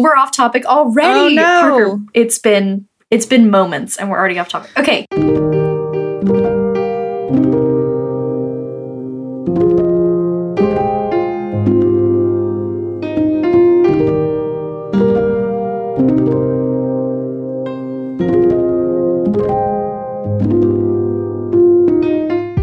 We're off topic already. Oh, no. Parker, it's been it's been moments and we're already off topic. Okay.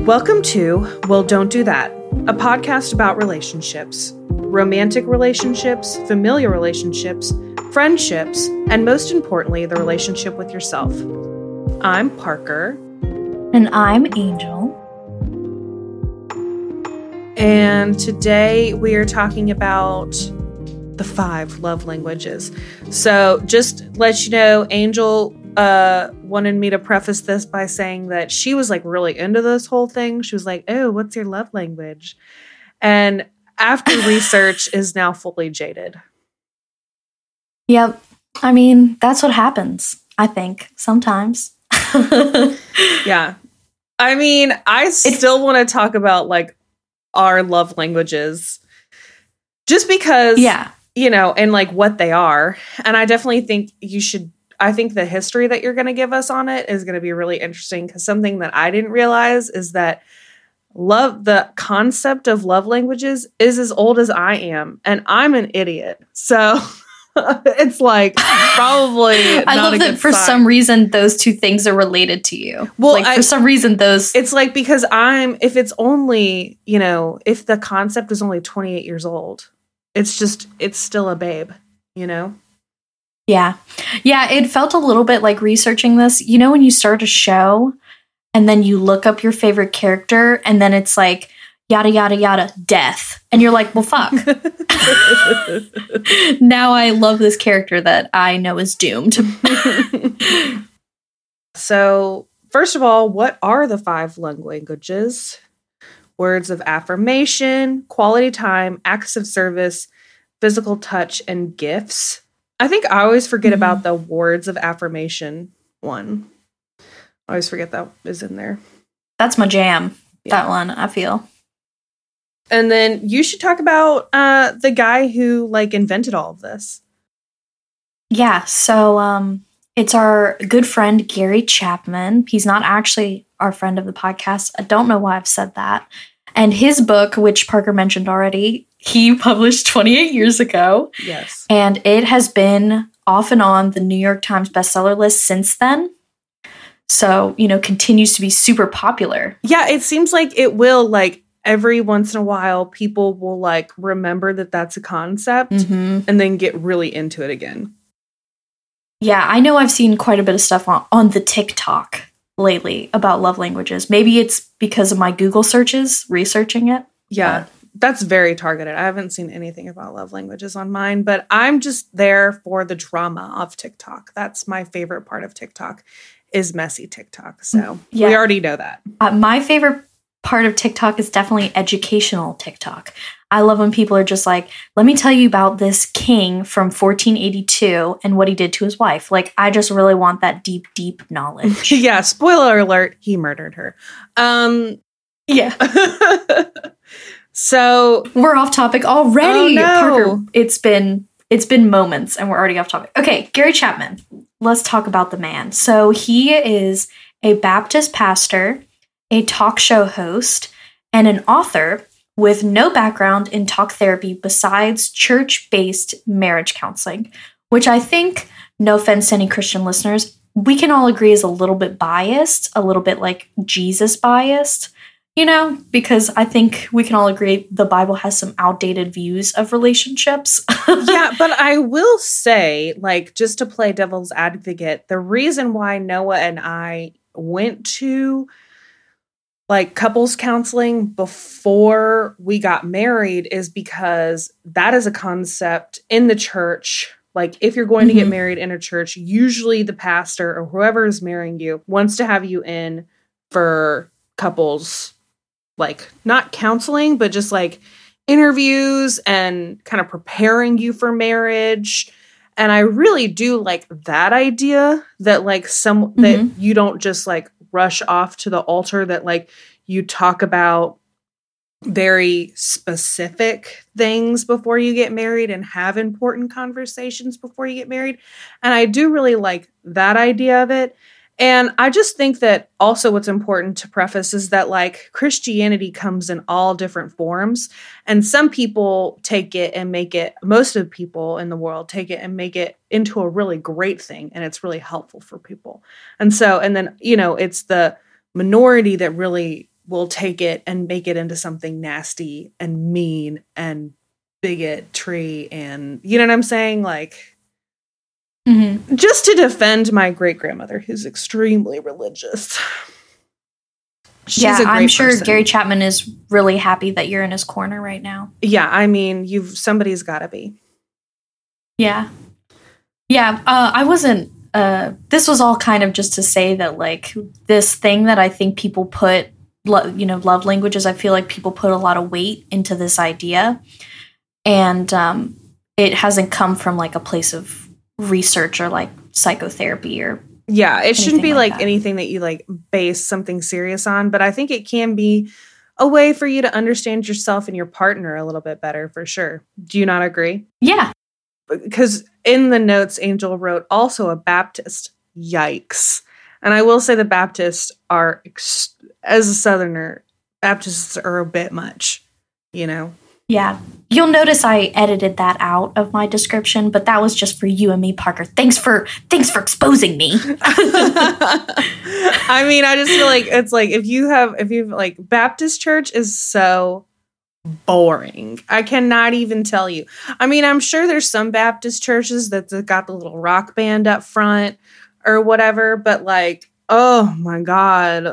Welcome to Well, Don't Do That, a podcast about relationships romantic relationships, familiar relationships, friendships, and most importantly, the relationship with yourself. I'm Parker, And I'm Angel. and today we are talking about the five love languages. So, just let you know, Angel uh wanted me to preface this by saying that she was like really into this whole thing. She was like, "Oh, what's your love language?" And after research is now fully jaded. Yep. I mean, that's what happens, I think, sometimes. Yeah. I mean, I still want to talk about like our love languages just because yeah. you know, and like what they are. And I definitely think you should. I think the history that you're going to give us on it is going to be really interesting because something that I didn't realize is that love, the concept of love languages is as old as I am, and I'm an idiot. So it's like probably. I not love a that for sign. some reason those two things are related to you. Well, like I- for some reason those It's like because I'm if it's only, you know, if the concept is only 28 years old, it's just it's still a babe, you know? Yeah. Yeah, it felt a little bit like researching this. You know, when you start a show and then you look up your favorite character and then it's like yada, yada, yada, death. And you're like, well, fuck. now I love this character that I know is doomed. so, first of all, what are the five love languages? Words of affirmation, quality time, acts of service, physical touch, and gifts. I think I always forget Mhm. about the words of affirmation one. I always forget that is in there. That's my jam, Yeah. that one, I feel. And then you should talk about uh the guy who like invented all of this. Yeah, so um it's our good friend Gary Chapman. He's not actually our friend of the podcast. I don't know why I've said that. And his book, which Parker mentioned already, he published 28 years ago, Yes. and it has been off and on the New York Times bestseller list since then. So, you know, continues to be super popular. Yeah, it seems like it will like every once in a while people will like remember that that's a concept Mm-hmm. and then get really into it again. Yeah, I know I've seen quite a bit of stuff on, on the TikTok lately about love languages. Maybe it's because of my Google searches researching it. Yeah. That's very targeted. I haven't seen anything about love languages on mine, but I'm just there for the drama of TikTok. That's my favorite part of TikTok is messy TikTok. So Yeah. we already know that. Uh, my favorite part of TikTok is definitely educational TikTok. I love when people are just like, let me tell you about this king from 1482 and what he did to his wife. Like, I just really want that deep, deep knowledge. yeah, spoiler alert, he murdered her. Um yeah. so We're off topic already. Oh, no. Parker, it's been it's been moments and we're already off topic. Okay, Gary Chapman. Let's talk about the man. So he is a Baptist pastor, a talk show host, and an author with no background in talk therapy besides church-based marriage counseling, which I think, no offense to any Christian listeners, we can all agree is a little bit biased, a little bit like Jesus biased you know, because I think we can all agree the Bible has some outdated views of relationships. yeah, but I will say, like, just to play devil's advocate, the reason why Noah and I went to like couples counseling before we got married is because that is a concept in the church. Like, if you're going to get Mhm. married in a church, usually the pastor or whoever is marrying you wants to have you in for couples, like, not counseling, but just like interviews and kind of preparing you for marriage. And I really do like that idea that like some that mm-hmm. you don't just like rush off to the altar that like you talk about very specific things before you get married and have important conversations before you get married. And I do really like that idea of it. And I just think that also what's important to preface is that like Christianity comes in all different forms. And some people take it and make it, most of the people in the world take it and make it into a really great thing. And it's really helpful for people. And so, and then, you know, it's the minority that really will take it and make it into something nasty and mean and bigotry and you know what I'm saying? Like mm-hmm. just to defend my great grandmother who's extremely religious. She's yeah, I'm sure person. Gary Chapman is really happy that you're in his corner right now. Yeah, I mean, you've somebody's got to be. Yeah, yeah. Uh, I wasn't. Uh, this was all kind of just to say that, like, this thing that I think people put lo- you know love languages i feel like people put a lot of weight into this idea and um, it hasn't come from like a place of research or like psychotherapy or yeah it shouldn't be like, like anything that you like base something serious on but i think it can be a way for you to understand yourself and your partner a little bit better for sure. Do you not agree? Yeah. Because in the notes angel wrote also a baptist. Yikes. And I will say the Baptists are, as a Southerner, Baptists are a bit much, you know? Yeah. You'll notice I edited that out of my description, but that was just for you and me, Parker. Thanks for thanks for exposing me. I mean, I just feel like it's like if you have if you've like Baptist church is so boring. I cannot even tell you. I mean, I'm sure there's some Baptist churches that got the little rock band up front or whatever, but like, oh my God,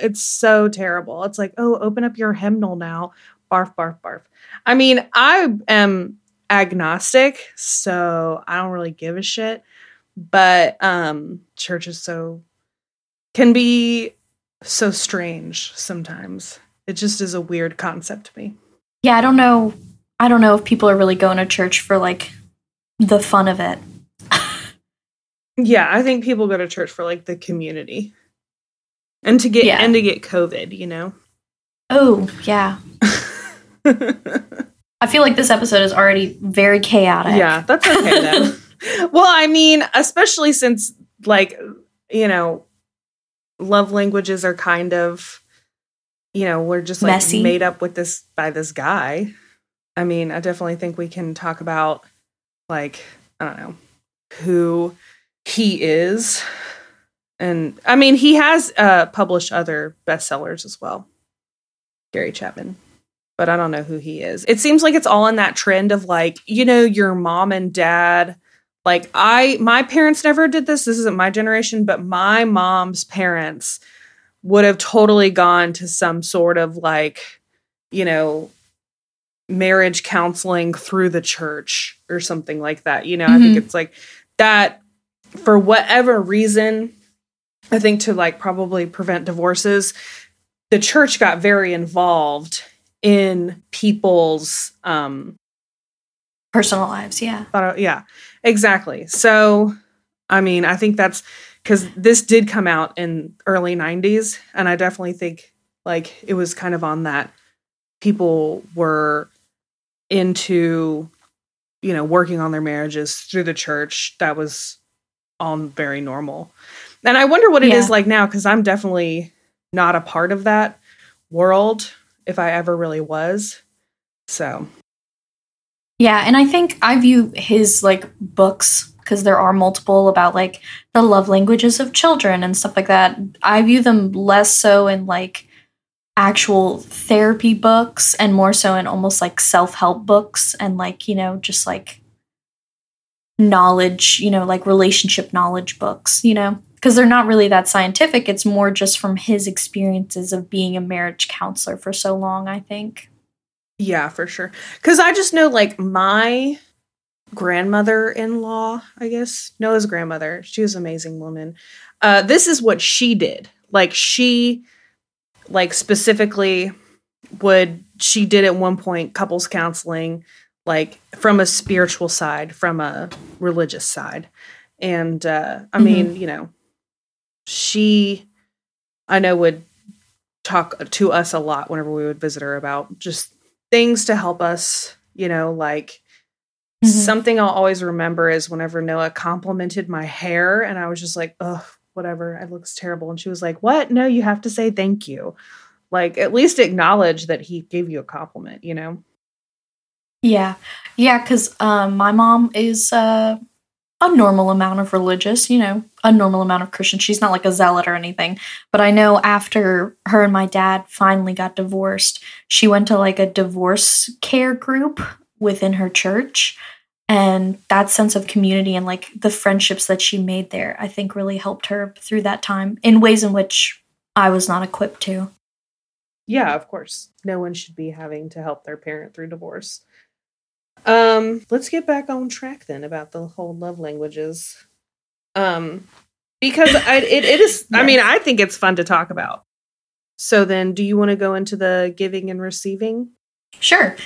it's so terrible. It's like, oh, open up your hymnal now. Barf, barf, barf. I mean, I am agnostic, so I don't really give a shit. But um church is so can be so strange sometimes. It just is a weird concept to me. Yeah, I don't know. I don't know if people are really going to church for like the fun of it. Yeah, I think people go to church for like the community. And to get yeah. and to get COVID, you know. Oh, yeah. I feel like this episode is already very chaotic. Yeah, that's okay then. well, I mean, especially since like, you know, love languages are kind of you know, we're just like Messy. made up with this by this guy. I mean, I definitely think we can talk about like, I don't know, who he is. And I mean, he has uh, published other bestsellers as well, Gary Chapman. But I don't know who he is. It seems like it's all in that trend of like, you know, your mom and dad. Like, I, my parents never did this. This isn't my generation, but my mom's parents would have totally gone to some sort of like, you know, marriage counseling through the church or something like that. You know, mm-hmm. I think mm-hmm. it's like that for whatever reason, I think to like probably prevent divorces, the church got very involved in people's um personal lives, yeah. yeah. Exactly. So, I mean, I think that's cuz this did come out in early 90s and I definitely think like it was kind of on that people were into you know working on their marriages through the church that was all very normal. And I wonder what it yeah. is like now because I'm definitely not a part of that world if I ever really was. So, yeah, and I think I view his like books because there are multiple about like the love languages of children and stuff like that. I view them less so in like actual therapy books and more so in almost like self-help books and like, you know, just like knowledge, you know, like relationship knowledge books, you know, because they're not really that scientific. It's more just from his experiences of being a marriage counselor for so long, I think. Yeah, for sure. Because I just know, like, my grandmother in law, I guess, Noah's grandmother, she was an amazing woman. Uh, this is what she did. Like, she, like, specifically would, she did at one point couples counseling like from a spiritual side, from a religious side. And uh, I mm-hmm. mean, you know, she I know would talk to us a lot whenever we would visit her about just things to help us, you know, like Mhm. something I'll always remember is whenever Noah complimented my hair and I was just like, ugh, whatever, it looks terrible. And she was like, What? No, you have to say thank you. Like at least acknowledge that he gave you a compliment, you know? Yeah. Yeah, because um, my mom is uh, a normal amount of religious, you know, a normal amount of Christian. She's not like a zealot or anything. But I know after her and my dad finally got divorced, she went to like a divorce care group within her church. And that sense of community and like the friendships that she made there, I think really helped her through that time in ways in which I was not equipped to. Yeah, of course. No one should be having to help their parent through divorce. Um, let's get back on track then about the whole love languages. Um, because I, it, it is, I mean, I think it's fun to talk about. So then, do you want to go into the giving and receiving? Sure.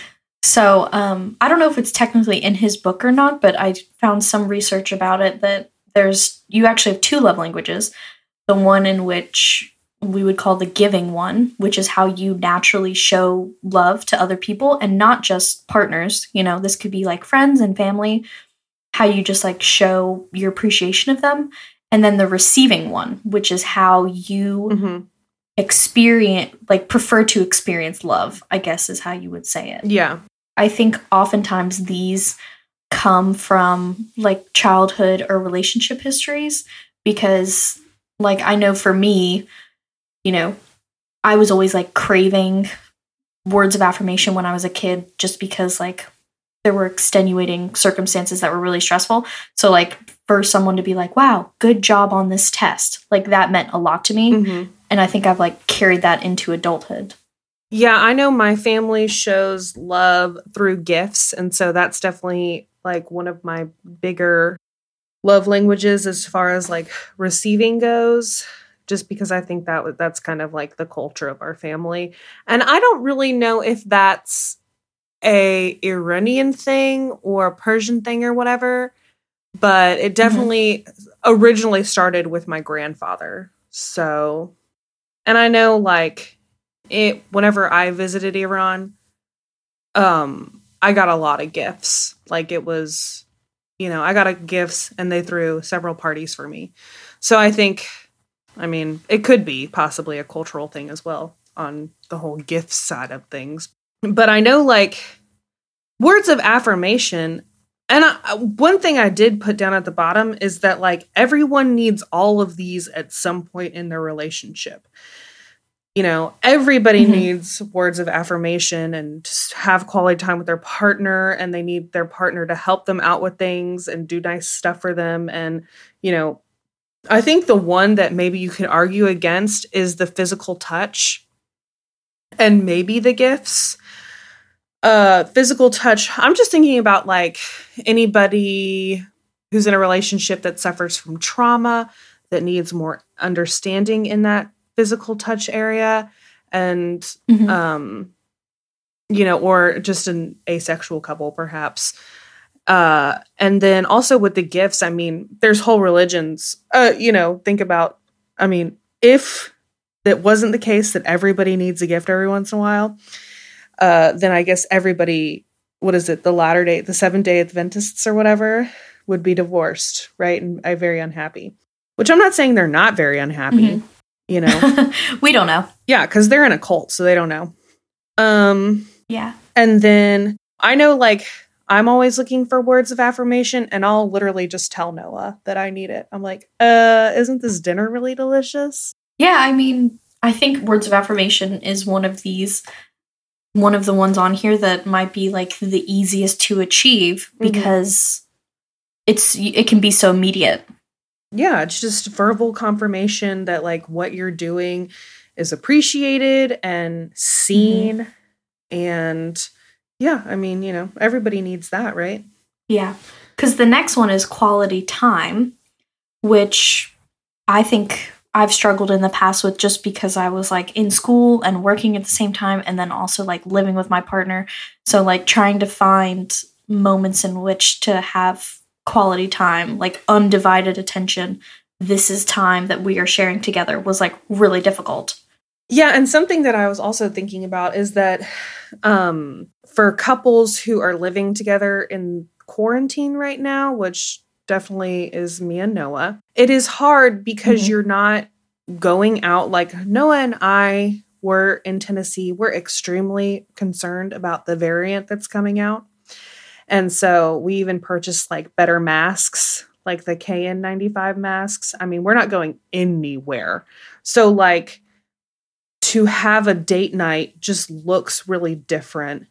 So um, I don't know if it's technically in his book or not, but I found some research about it that there's you actually have two love languages. The one in which we would call the giving one, which is how you naturally show love to other people and not just partners. You know, this could be like friends and family, how you just like show your appreciation of them. And then the receiving one, which is how you Mm-hmm. experience, like prefer to experience love, I guess is how you would say it. Yeah. I think oftentimes these come from like childhood or relationship histories because like I know for me, you know, I was always like craving words of affirmation when I was a kid just because like there were extenuating circumstances that were really stressful. So like for someone to be like, "Wow, good job on this test." Like that meant a lot to me, Mm-hmm. and I think I've like carried that into adulthood. Yeah, I know my family shows love through gifts. And so that's definitely like one of my bigger love languages as far as like receiving goes, just because I think that that's kind of like the culture of our family. And I don't really know if that's a Iranian thing or a Persian thing or whatever, but it definitely originally started with my grandfather. So, and I know like it whenever I visited Iran, um, I got a lot of gifts. Like it was, you know, I got a gifts and they threw several parties for me. So I think, I mean, it could be possibly a cultural thing as well on the whole gift side of things. But I know like words of affirmation. And I, one thing I did put down at the bottom is that like everyone needs all of these at some point in their relationship you know everybody Mhm. needs words of affirmation and just have quality time with their partner and they need their partner to help them out with things and do nice stuff for them and you know i think the one that maybe you can argue against is the physical touch and maybe the gifts uh physical touch i'm just thinking about like anybody who's in a relationship that suffers from trauma that needs more understanding in that physical touch area and Mhm. um you know or just an asexual couple perhaps uh and then also with the gifts i mean there's whole religions uh you know think about i mean if that wasn't the case that everybody needs a gift every once in a while uh then i guess everybody what is it the latter day the seven day adventists or whatever would be divorced right and uh, very unhappy which i'm not saying they're not very unhappy Mhm. you know we don't know. yeah, because they're in a cult, so they don't know. Um, Yeah. and then I know like I'm always looking for words of affirmation, and I'll literally just tell Noah that I need it. I'm like, uh, isn't this dinner really delicious? Yeah, I mean, I think words of affirmation is one of these one of the ones on here that might be like the easiest to achieve Mhm. because it's it can be so immediate. Yeah, it's just verbal confirmation that like what you're doing is appreciated and seen. And yeah, I mean, you know, everybody needs that, right? Yeah. Cuz the next one is quality time, which I think I've struggled in the past with just because I was like in school and working at the same time and then also like living with my partner. So like trying to find moments in which to have quality time, like undivided attention. This is time that we are sharing together was like really difficult. Yeah, and something that I was also thinking about is that um, for couples who are living together in quarantine right now, which definitely is me and Noah, it is hard because mm-hmm. you're not going out like Noah and I were in Tennessee. We're extremely concerned about the variant that's coming out. And so we even purchased like better masks, like the KN95 masks. I mean, we're not going anywhere. So, like, to have a date night just looks really different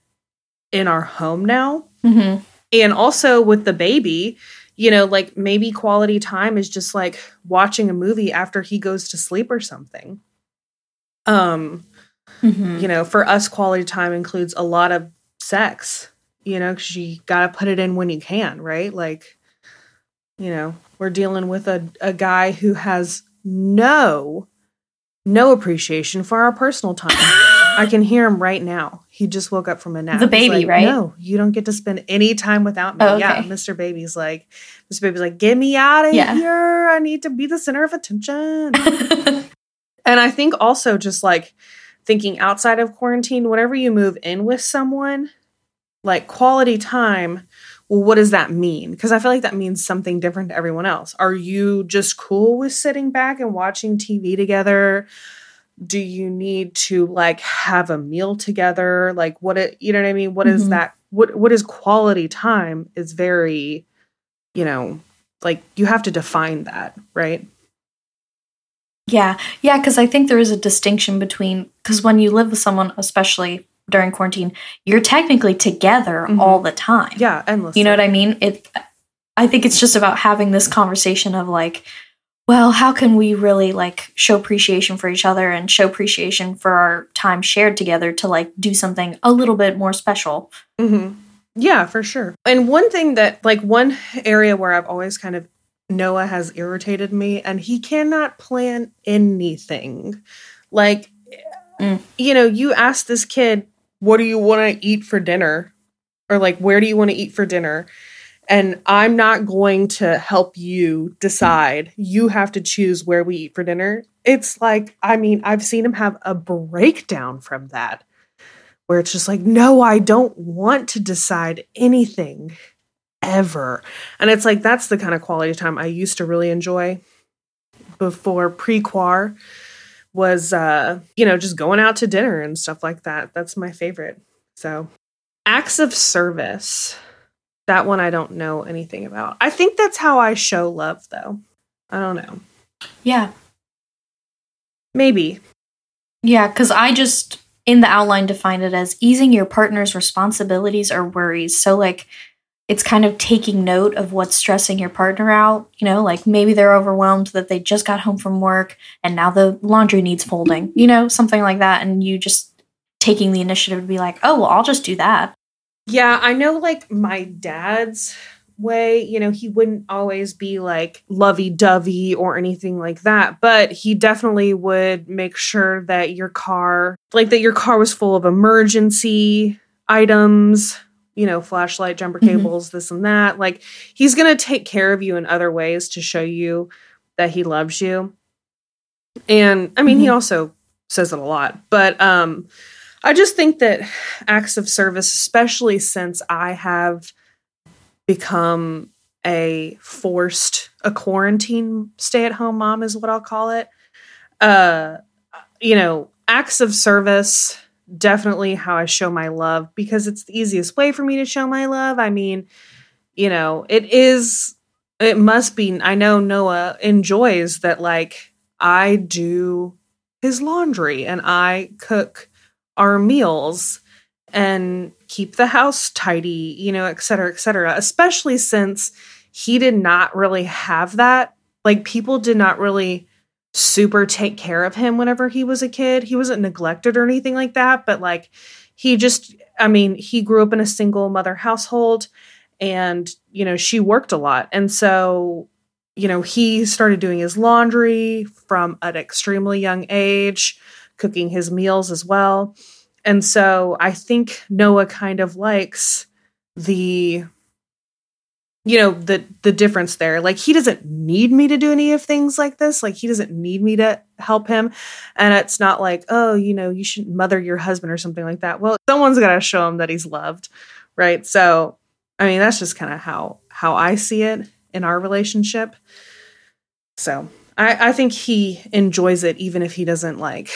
in our home now. Mm-hmm. And also with the baby, you know, like maybe quality time is just like watching a movie after he goes to sleep or something. Um, mm-hmm. you know, for us, quality time includes a lot of sex, you know, because you got to put it in when you can, right? Like, you know, we're dealing with a, a guy who has no no appreciation for our personal time. I can hear him right now. He just woke up from a nap. The baby, like, right? No, you don't get to spend any time without me. Oh, okay. Yeah, Mr. Baby's like, Mr. Baby's like, get me out of yeah. here. I need to be the center of attention. and I think also just like thinking outside of quarantine, whenever you move in with someone, like quality time well, what does that mean? Because I feel like that means something different to everyone else. Are you just cool with sitting back and watching TV together? Do you need to like have a meal together? Like what it you know what I mean? What mm-hmm. is that what what is quality time is very, you know, like you have to define that, right? Yeah. Yeah, cuz I think there is a distinction between cuz when you live with someone especially during quarantine, you're technically together mm-hmm. all the time. Yeah, endless. You know what I mean? It I think it's just about having this conversation of like, well, how can we really like show appreciation for each other and show appreciation for our time shared together to like do something a little bit more special? Mm-hmm. Yeah, for sure. And one thing that like one area where I've always kind of Noah has irritated me, and he cannot plan anything. Like, mm. you know, you ask this kid, what do you want to eat for dinner? Or like, where do you want to eat for dinner? And I'm not going to help you decide. You have to choose where we eat for dinner. It's like, I mean, I've seen him have a breakdown from that where it's just like, no, I don't want to decide anything ever. And it's like, that's the kind of quality time I used to really enjoy before pre quar was uh you know just going out to dinner and stuff like that. That's my favorite. So acts of service that one i don't know anything about. I think that's how i show love though. I don't know. Yeah. Maybe. Yeah because i just in the outline defined it as easing your partner's responsibilities or worries. So like it's kind of taking note of what's stressing your partner out. You know, like maybe they're overwhelmed that they just got home from work and now the laundry needs folding, you know, something like that. And you just taking the initiative to be like, oh, well, I'll just do that. Yeah, I know like my dad's way, you know, he wouldn't always be like lovey dovey or anything like that, but he definitely would make sure that your car, like that your car was full of emergency items you know, flashlight, jumper mm-hmm. cables, mm-hmm. this and that. Like he's going to take care of you in other ways to show you that he loves you. And I mean, mm-hmm. he also says it a lot, but um I just think that acts of service, especially since I have become a forced a quarantine stay at home mom is what I'll call it. Uh you know, acts of service definitely how I show my love because it's the easiest way for me to show my love. I mean, you know, it is, it must be, I know Noah enjoys that, like, I do his laundry and I cook our meals and keep the house tidy, you know, et cetera, et cetera, especially since he did not really have that. Like, people did not really super take care of him whenever he was a kid. He wasn't neglected or anything like that, but like he just I mean, he grew up in a single mother household and you know, she worked a lot. And so, you know, he started doing his laundry from an extremely young age, cooking his meals as well. And so I think Noah kind of likes the you know the the difference there. Like he doesn't need me to do any of things like this. Like he doesn't need me to help him. And it's not like oh you know you shouldn't mother your husband or something like that. Well someone's got to show him that he's loved right? So i mean that's just kind of how how i see it in our relationship. So i i think he enjoys it even if he doesn't like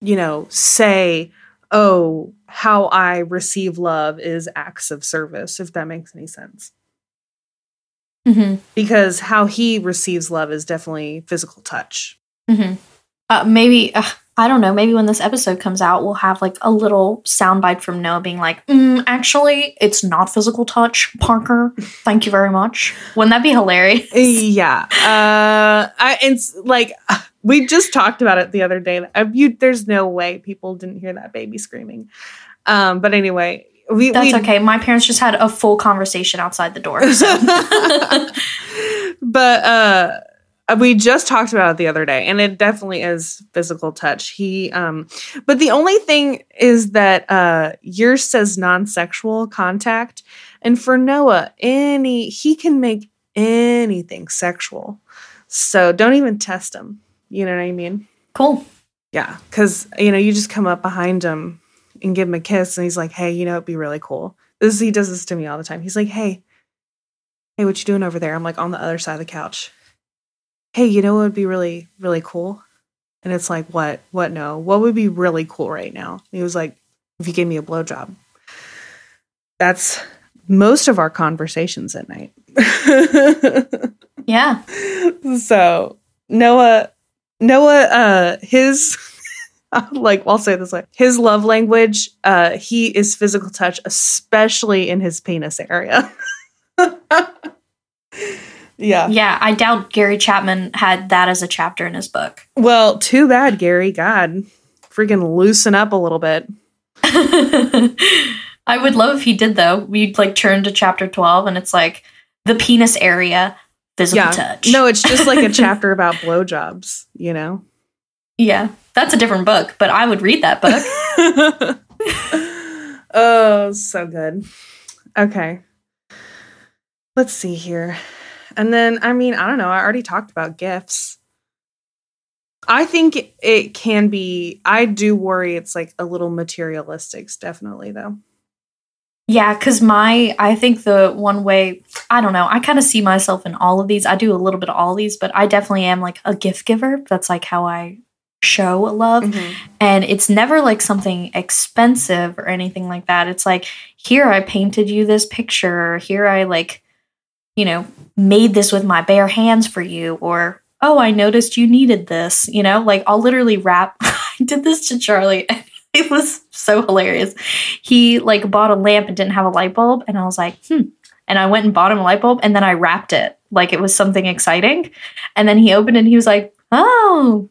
you know say oh, how I receive love is acts of service, if that makes any sense. Mm-hmm. Because how he receives love is definitely physical touch. Mm-hmm. Uh, maybe, uh, I don't know, maybe when this episode comes out, we'll have like a little soundbite from Noah being like, mm, actually, it's not physical touch, Parker. Thank you very much. Wouldn't that be hilarious? Yeah. Uh, I, it's like, we just talked about it the other day. You, there's no way people didn't hear that baby screaming. Um, but anyway, we that's we, okay. My parents just had a full conversation outside the door. So. but uh, we just talked about it the other day, and it definitely is physical touch. He, um, but the only thing is that uh, yours says non-sexual contact, and for Noah, any he can make anything sexual. So don't even test him. You know what I mean? Cool. Yeah, because you know you just come up behind him and give him a kiss, and he's like, "Hey, you know it'd be really cool." This he does this to me all the time. He's like, "Hey, hey, what you doing over there?" I'm like on the other side of the couch. Hey, you know what would be really really cool? And it's like, what? What? No, what would be really cool right now? And he was like, if you gave me a blowjob. That's most of our conversations at night. yeah. So Noah Noah, uh, his like I'll say this way: his love language, uh, he is physical touch, especially in his penis area. yeah, yeah. I doubt Gary Chapman had that as a chapter in his book. Well, too bad, Gary. God, freaking loosen up a little bit. I would love if he did, though. We'd like turn to chapter twelve, and it's like the penis area physical yeah. touch. No, it's just like a chapter about blowjobs, you know? Yeah, that's a different book, but I would read that book. oh, so good. Okay. Let's see here. And then, I mean, I don't know. I already talked about gifts. I think it can be, I do worry it's like a little materialistic, definitely, though. Yeah, because my, I think the one way, I don't know, I kind of see myself in all of these. I do a little bit of all these, but I definitely am like a gift giver. That's like how I show love. Mm-hmm. And it's never like something expensive or anything like that. It's like, here I painted you this picture, or here I like, you know, made this with my bare hands for you, or oh, I noticed you needed this, you know, like I'll literally wrap. I did this to Charlie. it was so hilarious. He like bought a lamp and didn't have a light bulb, and I was like, hmm. And I went and bought him a light bulb, and then I wrapped it like it was something exciting. And then he opened it, and he was like, oh.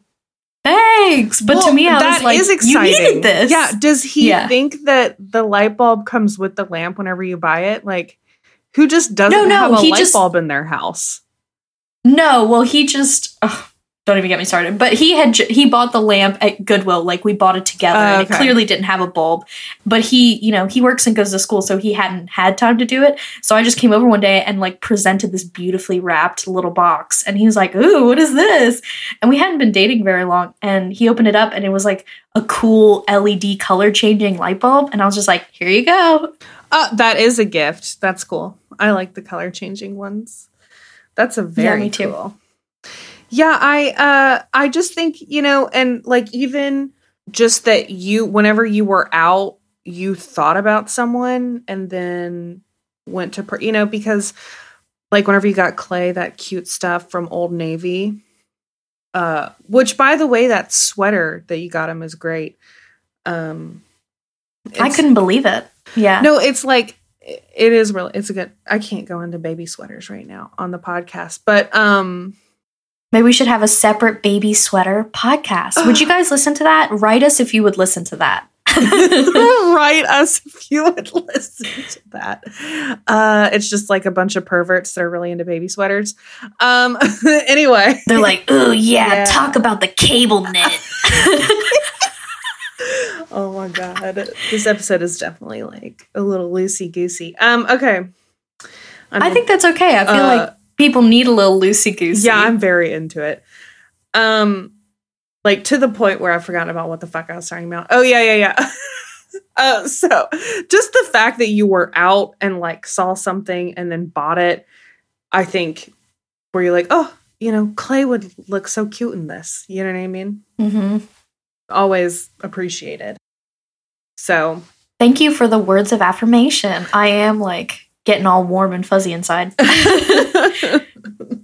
Thanks, but well, to me, I that was like, is exciting. You needed this. Yeah. Does he yeah. think that the light bulb comes with the lamp whenever you buy it? Like, who just doesn't no, no, have a light just, bulb in their house? No, well, he just. Ugh, don't even get me started. But he had he bought the lamp at Goodwill, like we bought it together, uh, and it clearly didn't have a bulb. But he, you know, he works and goes to school, so he hadn't had time to do it. So I just came over one day and like presented this beautifully wrapped little box, and he was like, "Ooh, what is this?" And we hadn't been dating very long, and he opened it up, and it was like a cool LED color changing light bulb, and I was just like, "Here you go." Uh, that is a gift. That's cool. I like the color changing ones. That's a very yeah, me too. cool. Yeah, I uh I just think, you know, and like even just that you whenever you were out, you thought about someone and then went to you know because like whenever you got Clay that cute stuff from Old Navy uh which by the way that sweater that you got him is great. Um I couldn't believe it. Yeah. No, it's like it is really it's a good I can't go into baby sweaters right now on the podcast, but um Maybe we should have a separate baby sweater podcast. Would you guys listen to that? Write us if you would listen to that. Write us if you would listen to that. Uh, it's just like a bunch of perverts that are really into baby sweaters. Um, anyway, they're like, "Oh yeah, yeah, talk about the cable knit." oh my god, this episode is definitely like a little loosey goosey. Um, okay, I think that's okay. I feel Uh, like people need a little loosey goosey. Yeah, I'm very into it. Um, like to the point where I forgot about what the fuck I was talking about. Oh yeah, yeah, yeah. uh, so just the fact that you were out and like saw something and then bought it, I think, where you're like, oh, you know, Clay would look so cute in this. You know what I mean? hmm Always appreciated. So Thank you for the words of affirmation. I am like getting all warm and fuzzy inside.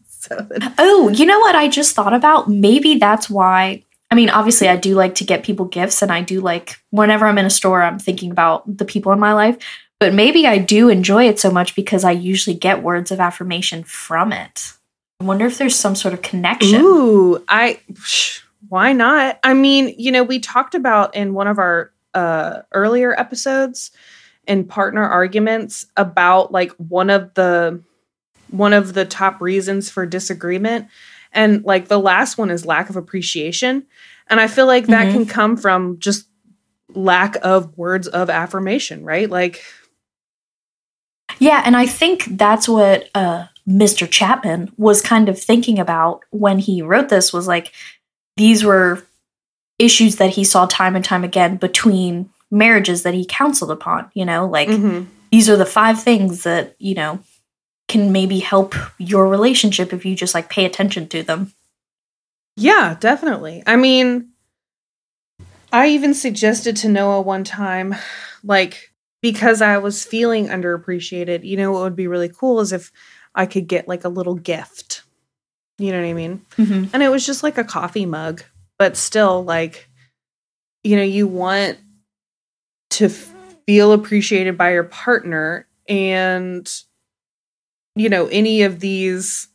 so oh, you know what I just thought about? Maybe that's why. I mean, obviously, I do like to get people gifts, and I do like whenever I'm in a store, I'm thinking about the people in my life. But maybe I do enjoy it so much because I usually get words of affirmation from it. I wonder if there's some sort of connection. Ooh, I why not? I mean, you know, we talked about in one of our uh earlier episodes in partner arguments about like one of the one of the top reasons for disagreement and like the last one is lack of appreciation and i feel like that Mhm. can come from just lack of words of affirmation right like Yeah, and I think that's what uh, Mr. Chapman was kind of thinking about when he wrote this was like these were issues that he saw time and time again between marriages that he counseled upon, you know, like mhm. these are the five things that, you know, can maybe help your relationship if you just like pay attention to them. Yeah, definitely. I mean, I even suggested to Noah one time, like, because I was feeling underappreciated, you know, what would be really cool is if I could get like a little gift. You know what I mean? Mm-hmm. And it was just like a coffee mug, but still, like, you know, you want to feel appreciated by your partner and you know any of these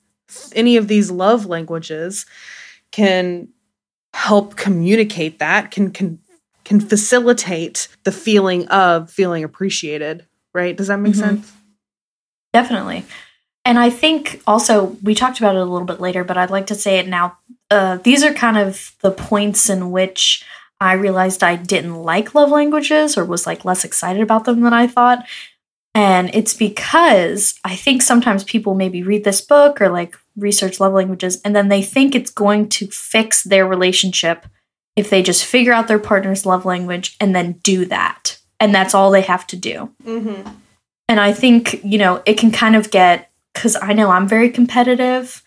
any of these love languages can help communicate that can can can facilitate the feeling of feeling appreciated right does that make Mhm. sense Definitely. And I think also we talked about it a little bit later, but I'd like to say it now. Uh, these are kind of the points in which I realized I didn't like love languages or was like less excited about them than I thought. And it's because I think sometimes people maybe read this book or like research love languages and then they think it's going to fix their relationship if they just figure out their partner's love language and then do that. And that's all they have to do. mm-hmm. And I think, you know, it can kind of get, because I know I'm very competitive.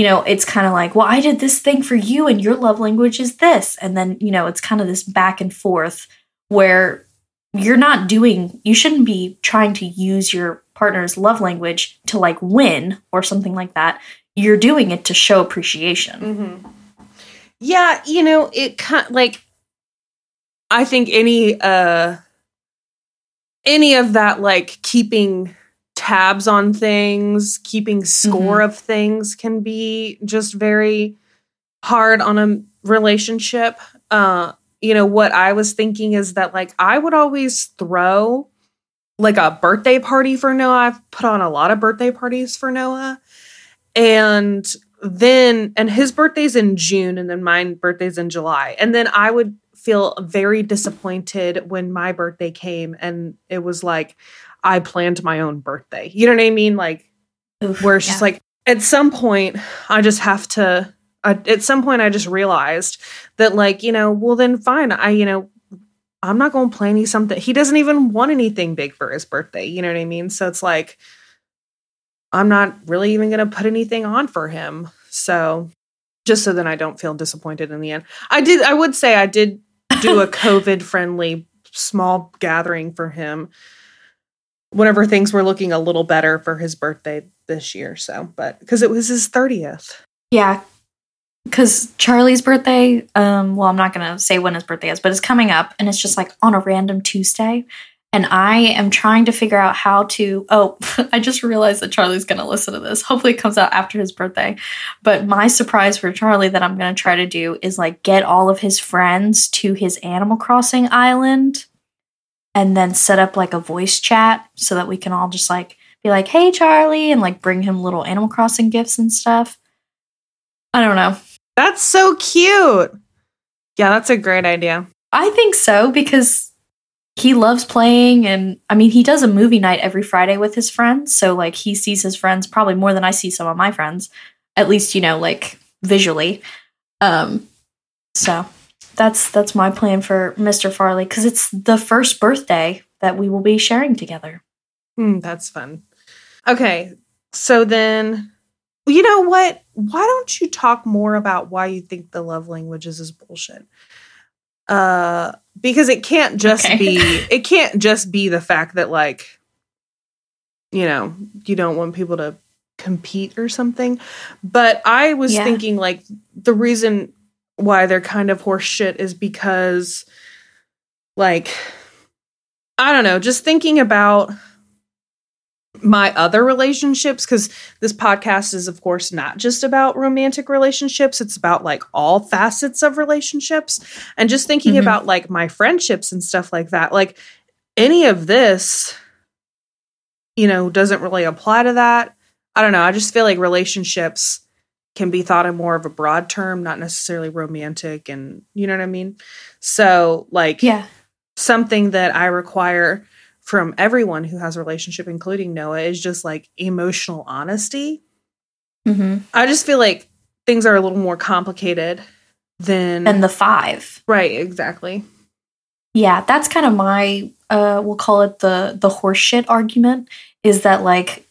You know, it's kind of like, well, I did this thing for you and your love language is this. And then, you know, it's kind of this back and forth where you're not doing, you shouldn't be trying to use your partner's love language to like win or something like that. You're doing it to show appreciation. Mm-hmm. Yeah, you know, it kind like I think any uh any of that like keeping tabs on things, keeping score of things can be just very hard on a relationship. Uh you know what I was thinking is that like I would always throw like a birthday party for Noah. I've put on a lot of birthday parties for Noah. And then and his birthday's in June and then mine birthday's in July. And then I would feel very disappointed when my birthday came and it was like I planned my own birthday. You know what I mean? Like Oof, where it's just yeah. like at some point I just have to I, at some point I just realized that like, you know, well then fine. I you know I'm not going to plan you something. He doesn't even want anything big for his birthday. You know what I mean? So it's like I'm not really even going to put anything on for him. So just so then I don't feel disappointed in the end. I did I would say I did do a COVID friendly small gathering for him whenever things were looking a little better for his birthday this year. So, but because it was his 30th. Yeah. Because Charlie's birthday, um, well, I'm not going to say when his birthday is, but it's coming up and it's just like on a random Tuesday. And I am trying to figure out how to. Oh, I just realized that Charlie's going to listen to this. Hopefully, it comes out after his birthday. But my surprise for Charlie that I'm going to try to do is like get all of his friends to his Animal Crossing island and then set up like a voice chat so that we can all just like be like, hey, Charlie, and like bring him little Animal Crossing gifts and stuff. I don't know. That's so cute. Yeah, that's a great idea. I think so because he loves playing and I mean he does a movie night every Friday with his friends. So like he sees his friends probably more than I see some of my friends. At least, you know, like visually. Um so that's that's my plan for Mr. Farley cuz it's the first birthday that we will be sharing together. Hmm, that's fun. Okay. So then you know what? Why don't you talk more about why you think the love languages is bullshit? Uh because it can't just Okay. be it can't just be the fact that like you know, you don't want people to compete or something. But I was Yeah. thinking like the reason why they're kind of horse shit is because like I don't know, just thinking about my other relationships because this podcast is of course not just about romantic relationships. It's about like all facets of relationships. And just thinking Mhm. about like my friendships and stuff like that like any of this you know doesn't really apply to that. I don't know i just feel like relationships can be thought of more of a broad term not necessarily romantic and you know what i mean so like Yeah. something that I require from everyone who has a relationship, including Noah, is just like emotional honesty. Mhm. I just feel like things are a little more complicated than than the 5. right, exactly. Yeah, that's kind of my uh we'll call it the the horseshit argument is that like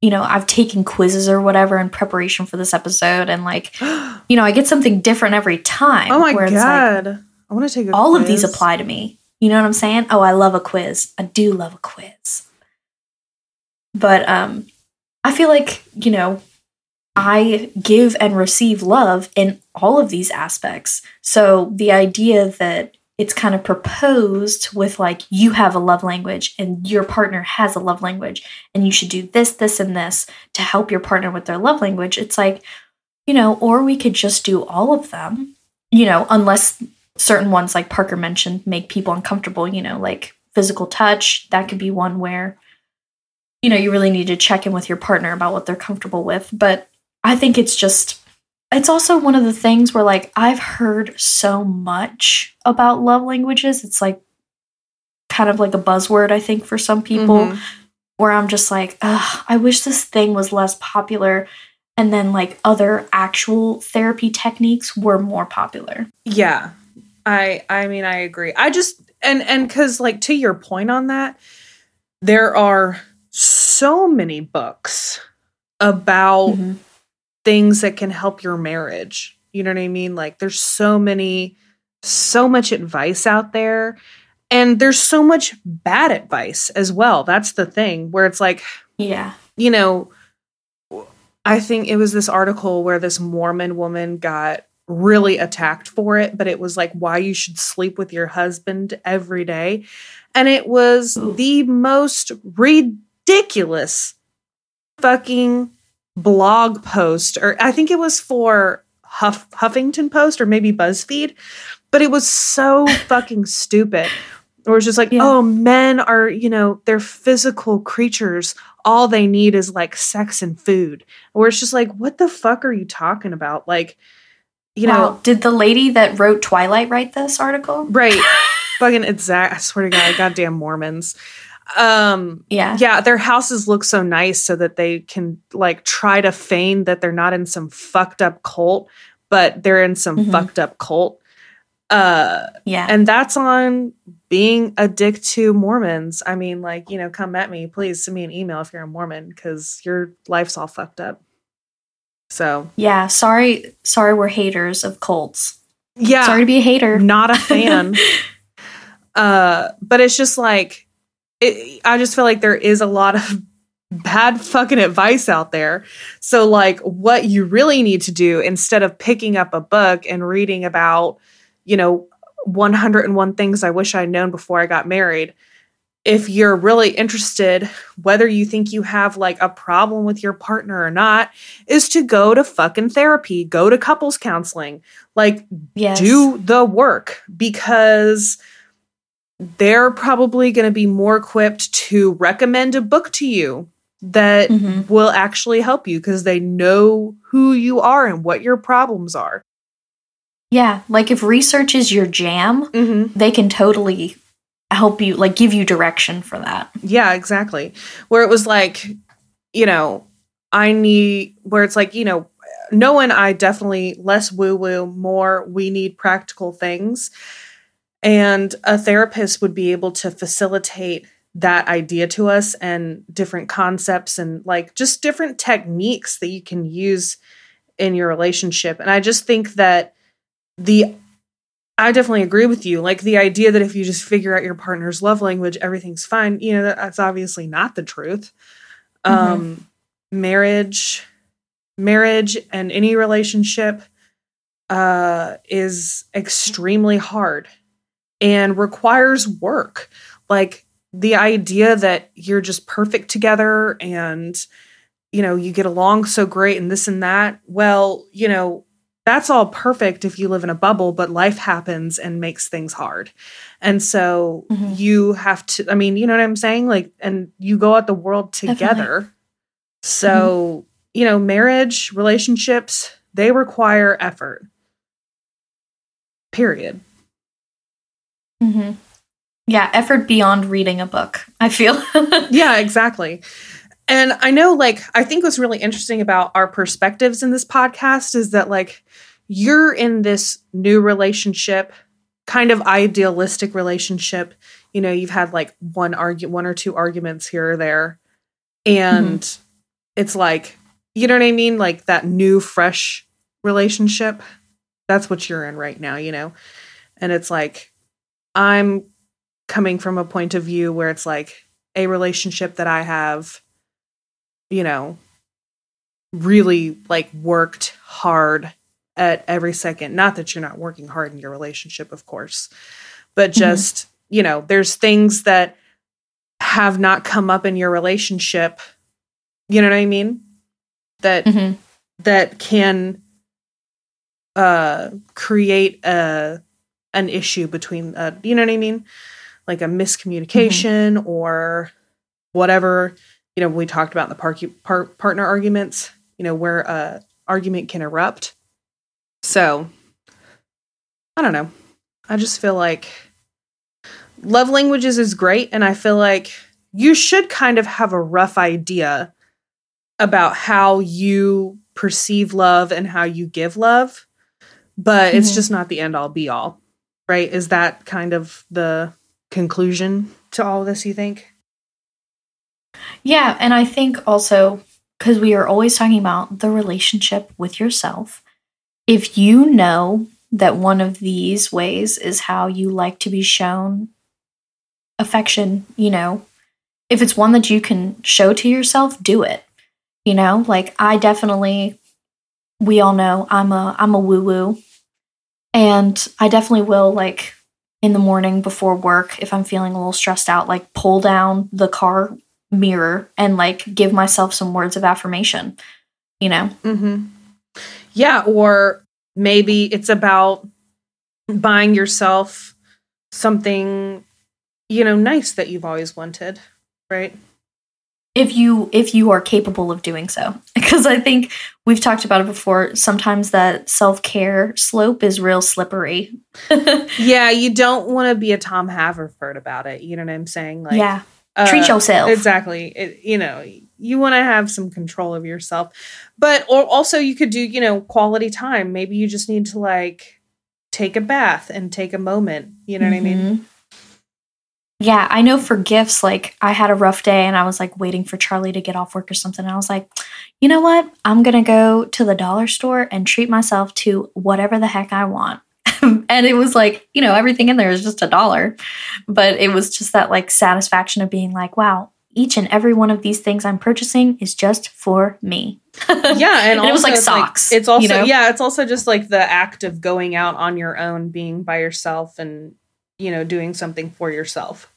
you know, I've taken quizzes or whatever in preparation for this episode and like, you know, I get something different every time. Oh my where it's like, god, I want to take a all of these apply to me. You know what I'm saying? Oh, I love a quiz. I do love a quiz. But um I feel like, you know, I give and receive love in all of these aspects. So the idea that it's kind of proposed with like you have a love language and your partner has a love language and you should do this this and this to help your partner with their love language. It's like, you know, or we could just do all of them, you know, unless certain ones like Parker mentioned make people uncomfortable, you know, like physical touch, that could be one where you know, you really need to check in with your partner about what they're comfortable with, but I think it's just it's also one of the things where like I've heard so much about love languages. It's like kind of like a buzzword I think for some people Mhm. where I'm just like, Ugh, I wish this thing was less popular and then like other actual therapy techniques were more popular. Yeah. I I mean I agree. I just and and cuz like to your point on that there are so many books about Mhm. Things that can help your marriage. You know what I mean? Like there's so many so much advice out there and there's so much bad advice as well. That's the thing where it's like Yeah. you know, I think it was this article where this Mormon woman got really attacked for it, but it was like why you should sleep with your husband every day. And it was the most ridiculous fucking blog post, or I think it was for Huff, Huffington Post or maybe BuzzFeed, but it was so fucking stupid. Or it's just like, Yeah. oh, men are, you know, they're physical creatures. All they need is like sex and food. Where it's just like, what the fuck are you talking about? Like, you know, did the lady that wrote Twilight write this article? right. fucking exact. I swear to God, goddamn Mormons. Um, Yeah. yeah, their houses look so nice so that they can like try to feign that they're not in some fucked up cult, but they're in some Mhm. fucked up cult. Uh, Yeah. and that's on being a dick to Mormons. I mean, like, you know, come at me, please send me an email if you're a Mormon because your life's all fucked up. So, yeah. Sorry. Sorry, we're haters of cults. yeah, Sorry to be a hater. not a fan. uh, but it's just like, it, I just feel like there is a lot of bad fucking advice out there. So, like, what you really need to do instead of picking up a book and reading about, you know, 101 things I wish I'd known before I got married. If you're really interested, whether you think you have like a problem with your partner or not, is to go to fucking therapy, go to couples counseling. Like, yes. do the work because they're probably going to be more equipped to recommend a book to you that Mhm. will actually help you because they know who you are and what your problems are. Yeah. Like if research is your jam, Mm-hmm. they can totally help you like give you direction for that. Yeah, exactly. Where it was like, you know, I need where it's like, you know, no and I definitely less woo woo, more we need practical things. And a therapist would be able to facilitate that idea to us and different concepts and like just different techniques that you can use in your relationship. And I just think that the I definitely agree with you. Like the idea that if you just figure out your partner's love language, everything's fine. You know, that's obviously not the truth. Mm-hmm. Um, marriage, marriage, and any relationship uh, is extremely hard and requires work. Like the idea that you're just perfect together and you know you get along so great and this and that. Well, you know that's all perfect if you live in a bubble, but life happens and makes things hard. And so mm-hmm. you have to, I mean, you know what I'm saying? Like, and you go out the world together. Definitely. So, mm-hmm. you know, marriage, relationships, they require effort. Period. Mm-hmm. Yeah, effort beyond reading a book, I feel. yeah, exactly. And I know, like, I think what's really interesting about our perspectives in this podcast is that, like, you're in this new relationship, kind of idealistic relationship. You know, you've had like one argue, one or two arguments here or there, and mm-hmm. it's like, you know what I mean? Like that new, fresh relationship. That's what you're in right now, you know? And it's like, I'm coming from a point of view where it's like a relationship that I have you know, really like worked hard at every second. Not that you're not working hard in your relationship, of course, but mm-hmm. just, mm-hmm. you know, there's things that have not come up in your relationship. You know what I mean? That mm-hmm. that can uh create a an issue between uh you know what I mean? Like a miscommunication mm-hmm. or whatever you know, we talked about the par- par- partner arguments, you know, where a argument can erupt. So, I don't know. I just feel like love languages is great and I feel like you should kind of have a rough idea about how you perceive love and how you give love, but mm-hmm. it's just not the end all be all. Right? Is that kind of the conclusion to all this, you think? Yeah, and I think also because we are always talking about the relationship with yourself, if you know that one of these ways is how you like to be shown affection, you know, if it's one that you can show to yourself, do it. You know, like I definitely we all know I'm a I'm a woo woo. And I definitely will like in the morning before work if I'm feeling a little stressed out, like pull down the car mirror and like give myself some words of affirmation, you know? Mm-hmm. Yeah. Or maybe it's about buying yourself something, you know, nice that you've always wanted, right? If you if you are capable of doing so. Because i think we've talked about it before sometimes that self-care slope is real slippery. Yeah you don't want to be a tom haverford about it you know what i'm saying? Like yeah. treat uh, yourself. Exactly. It, you know you want to have some control of yourself. But or also you could do you know quality time. Maybe you just need to like take a bath and take a moment you know mm-hmm. what i mean? Mm-hmm. Yeah i know for gifts like i had a rough day and i was like waiting for charlie to get off work or something and i was like you know what i'm gonna go to the dollar store and treat myself to whatever the heck i want and it was like, you know, everything in there is just a dollar. But it was just that like satisfaction of being like, wow, each and every one of these things I'm purchasing is just for me. yeah, and, and it was like socks. Like, it's also you know? yeah, it's also just like the act of going out on your own, being by yourself, and you know, doing something for yourself.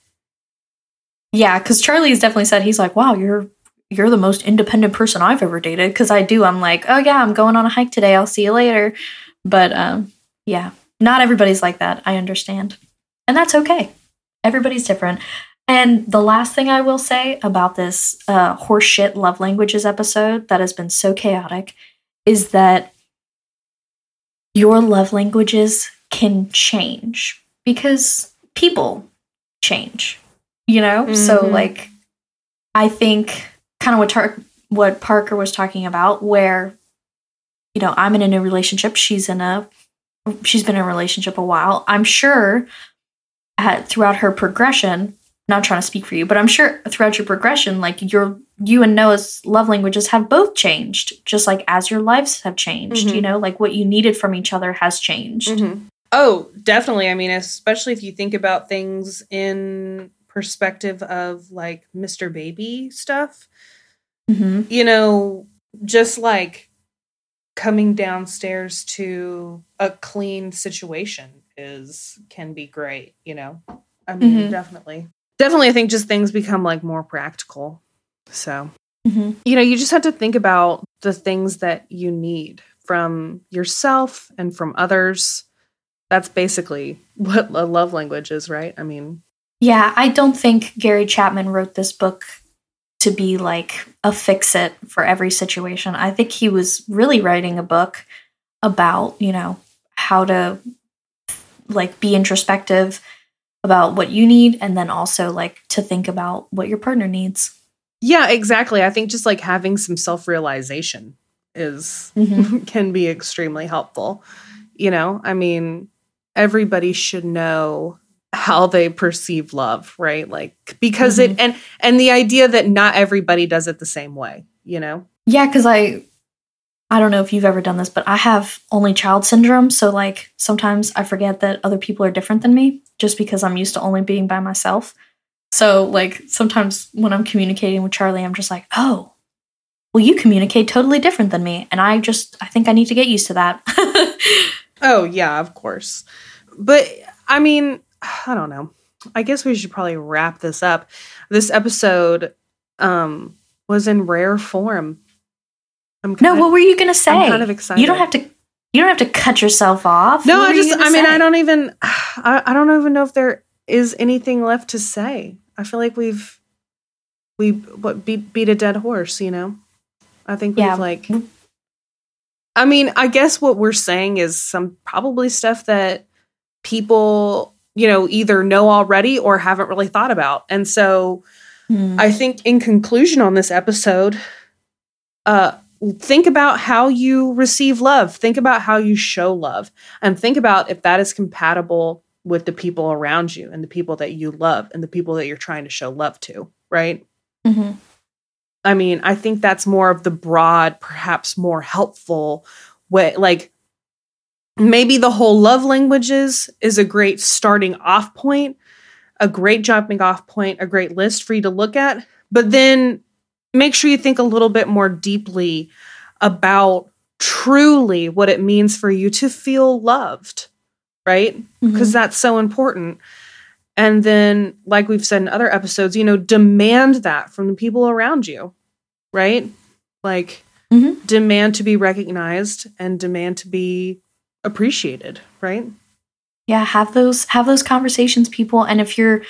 Yeah, because Charlie has definitely said he's like, wow, you're you're the most independent person I've ever dated. Because I do, I'm like, oh yeah, I'm going on a hike today. I'll see you later. But um, yeah, not everybody's like that. I understand. And that's okay. Everybody's different. And the last thing I will say about this uh, horseshit love languages episode that has been so chaotic is that your love languages can change because people change. You know? So Mhm. like I think kind of what Tar- what Parker was talking about where you know, I'm in a new relationship, she's in a she's been in a relationship a while. I'm sure at, throughout her progression, not trying to speak for you, but I'm sure throughout your progression, like your you and Noah's love languages have both changed, just like as your lives have changed. Mhm. You know, like what you needed from each other has changed. Mhm. Oh, definitely. I mean, especially if you think about things in perspective of like Mr. Baby stuff, hmm you know, just like coming downstairs to a clean situation is can be great, you know. I mean, Mhm. definitely. Definitely I think just things become like more practical. So, hmm you know, you just have to think about the things that you need from yourself and from others. That's basically what a love language is, right? I mean, Yeah, I don't think Gary Chapman wrote this book to be like a fix it for every situation. I think he was really writing a book about, you know, how to like be introspective about what you need and then also like to think about what your partner needs. yeah, exactly. I think just like having some self-realization is Mhm. can be extremely helpful. You know, I mean, everybody should know how they perceive love, right? Like because it mm-hmm. and and the idea that not everybody does it the same way, you know? Yeah, cuz I I don't know if you've ever done this, but I have only child syndrome, so like sometimes I forget that other people are different than me just because I'm used to only being by myself. So like sometimes when I'm communicating with Charlie, I'm just like, "Oh, well you communicate totally different than me." And I just I think I need to get used to that. Oh, yeah, of course. But I mean, I don't know. I guess we should probably wrap this up. This episode um was in rare form. I'm no, kind what were you going to say? I'm kind of excited. You don't have to you don't have to cut yourself off. No, What I just I mean, say? I don't even I, I don't even know if there is anything left to say. I feel like we've we what beat beat a dead horse, you know? I think we've Yeah. like I mean, I guess what we're saying is some probably stuff that people, you know, either know already or haven't really thought about. And so Hmm. I think in conclusion on this episode, uh think about how you receive love, think about how you show love, and think about if that is compatible with the people around you and the people that you love and the people that you're trying to show love to, right? Mhm. I mean, I think that's more of the broad, perhaps more helpful way. Like maybe the whole love languages is a great starting off point, a great jumping off point, a great list for you to look at. But then make sure you think a little bit more deeply about truly what it means for you to feel loved, right? Because that's so important. And then, like we've said in other episodes, you know, demand that from the people around you, right? Like, Mhm. demand to be recognized and demand to be appreciated, right? yeah have those have those conversations people and if you're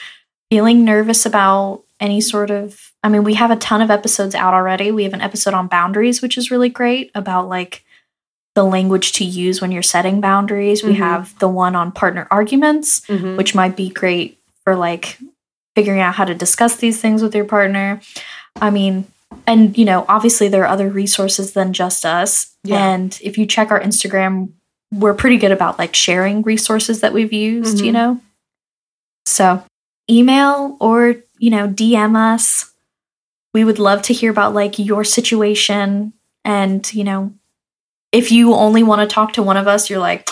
feeling nervous about any sort of i mean we have a ton of episodes out already we have an episode on boundaries which is really great about like the language to use when you're setting boundaries we Mhm. have the one on partner arguments Mm-hmm. which might be great for like figuring out how to discuss these things with your partner i mean and you know obviously there are other resources than just us Yeah. and if you check our instagram we're pretty good about like sharing resources that we've used you Mhm. know so email or you know dm us we would love to hear about like your situation and you know if you only want to talk to one of us you're like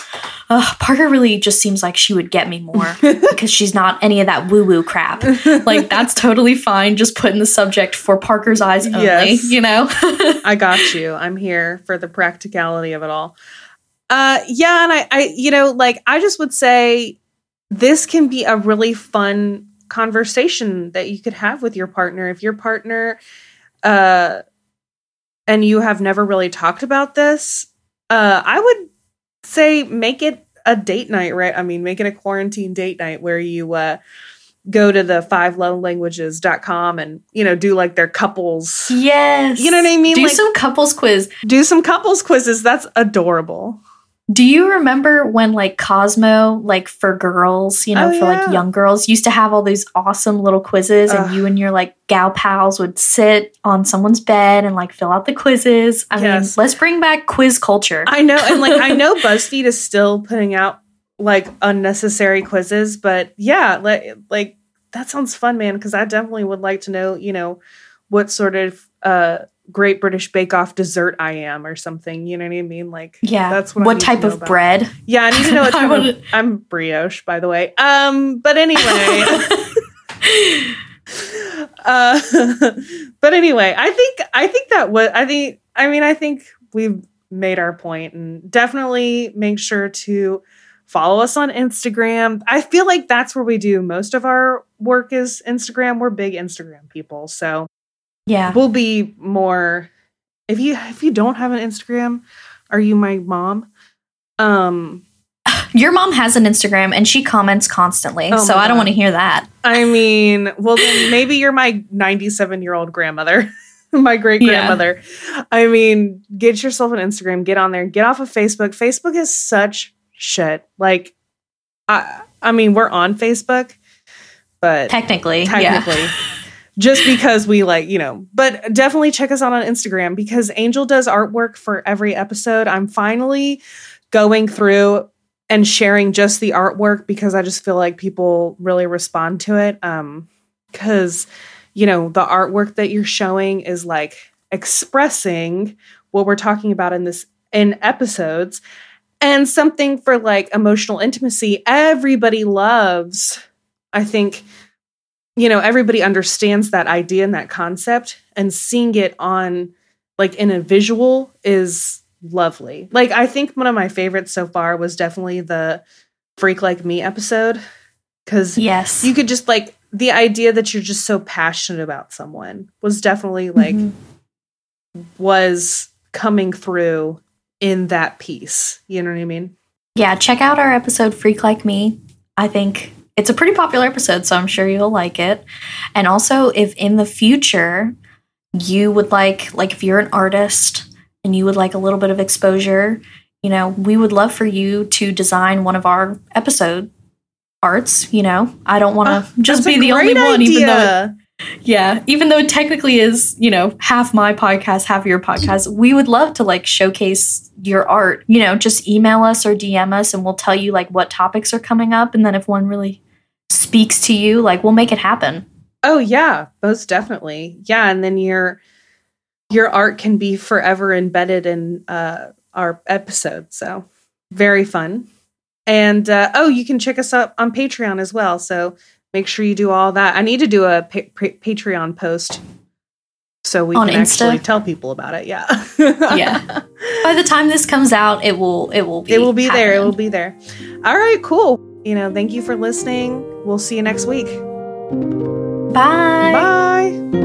Ugh, parker really just seems like she would get me more because she's not any of that woo woo crap like that's totally fine just put in the subject for parker's eyes only Yes. you know I got you. I'm here for the practicality of it all. Uh yeah, and I I you know, like I just would say this can be a really fun conversation that you could have with your partner if your partner uh and you have never really talked about this. Uh I would say make it a date night, right? I mean, make it a quarantine date night where you uh go to the five love languages.com and you know do like their couples yes You know what I mean? do Like- some couples quiz do some couples quizzes. That's adorable. Do you remember when like Cosmo, like for girls, you know, Oh, for yeah. like young girls, used to have all these awesome little quizzes, Ugh. and you and your like gal pals would sit on someone's bed and like fill out the quizzes. I Yes. mean, let's bring back quiz culture. I know, and like I know BuzzFeed is still putting out like unnecessary quizzes, but yeah, like like that sounds fun, man. Because I definitely would like to know, you know, what sort of uh Great British Bake Off dessert I am, or something. You know what I mean? Like, yeah. that's what. What type of about. bread? Yeah, I need to know what type wanna- of. I'm brioche, by the way. Um, but anyway. uh but anyway i think i think that what i think i mean i think we've made our point and definitely make sure to follow us on instagram i feel like that's where we do most of our work is instagram we're big instagram people so yeah. we'll be more if you if you don't have an instagram are you my mom um Your mom has an Instagram and she comments constantly, Oh so I don't want to hear that. I mean, well, then maybe you're my 97 year old grandmother, my great grandmother. I mean, get yourself an Instagram, get on there, get off of Facebook. Facebook is such shit. Like, I, I mean, we're on Facebook, but Technically, technically, just because we like, you know, but definitely check us out on Instagram because Angel does artwork for every episode. I'm finally going through and sharing just the artwork because I just feel like people really respond to it. Um, because you know, the artwork that you're showing is like expressing what we're talking about in this in episodes and something for like emotional intimacy everybody loves. I think you know everybody understands that idea and that concept and seeing it on like in a visual is lovely like i think one of my favorites so far was definitely the freak like me episode because Yes. you could just like the idea that you're just so passionate about someone was definitely like Mhm. was coming through in that piece you know what i mean Yeah, check out our episode Freak Like Me. I think it's a pretty popular episode, so I'm sure you'll like it. And also, if in the future you would like, like if you're an artist and you would like a little bit of exposure, you know, we would love for you to design one of our episode arts. You know, I don't want Ah, to just be the only great one, even though yeah, even though it technically is, you know, half my podcast, half your podcast, we would love to like showcase your art. You know, just email us or DM us and we'll tell you like what topics are coming up. And then if one really speaks to you, like we'll make it happen. Oh yeah, most definitely. Yeah, and then your your art can be forever embedded in uh our episode. So very fun. And uh oh, you can check us out on Patreon as well. So make sure you do all that. I need to do a pa- pa- Patreon post so we On can Insta? actually tell people about it. Yeah. Yeah. By the time this comes out, it will it will be it will be there. It will be there. All right, cool. You know, thank you for listening. We'll see you next week. Bye. Bye.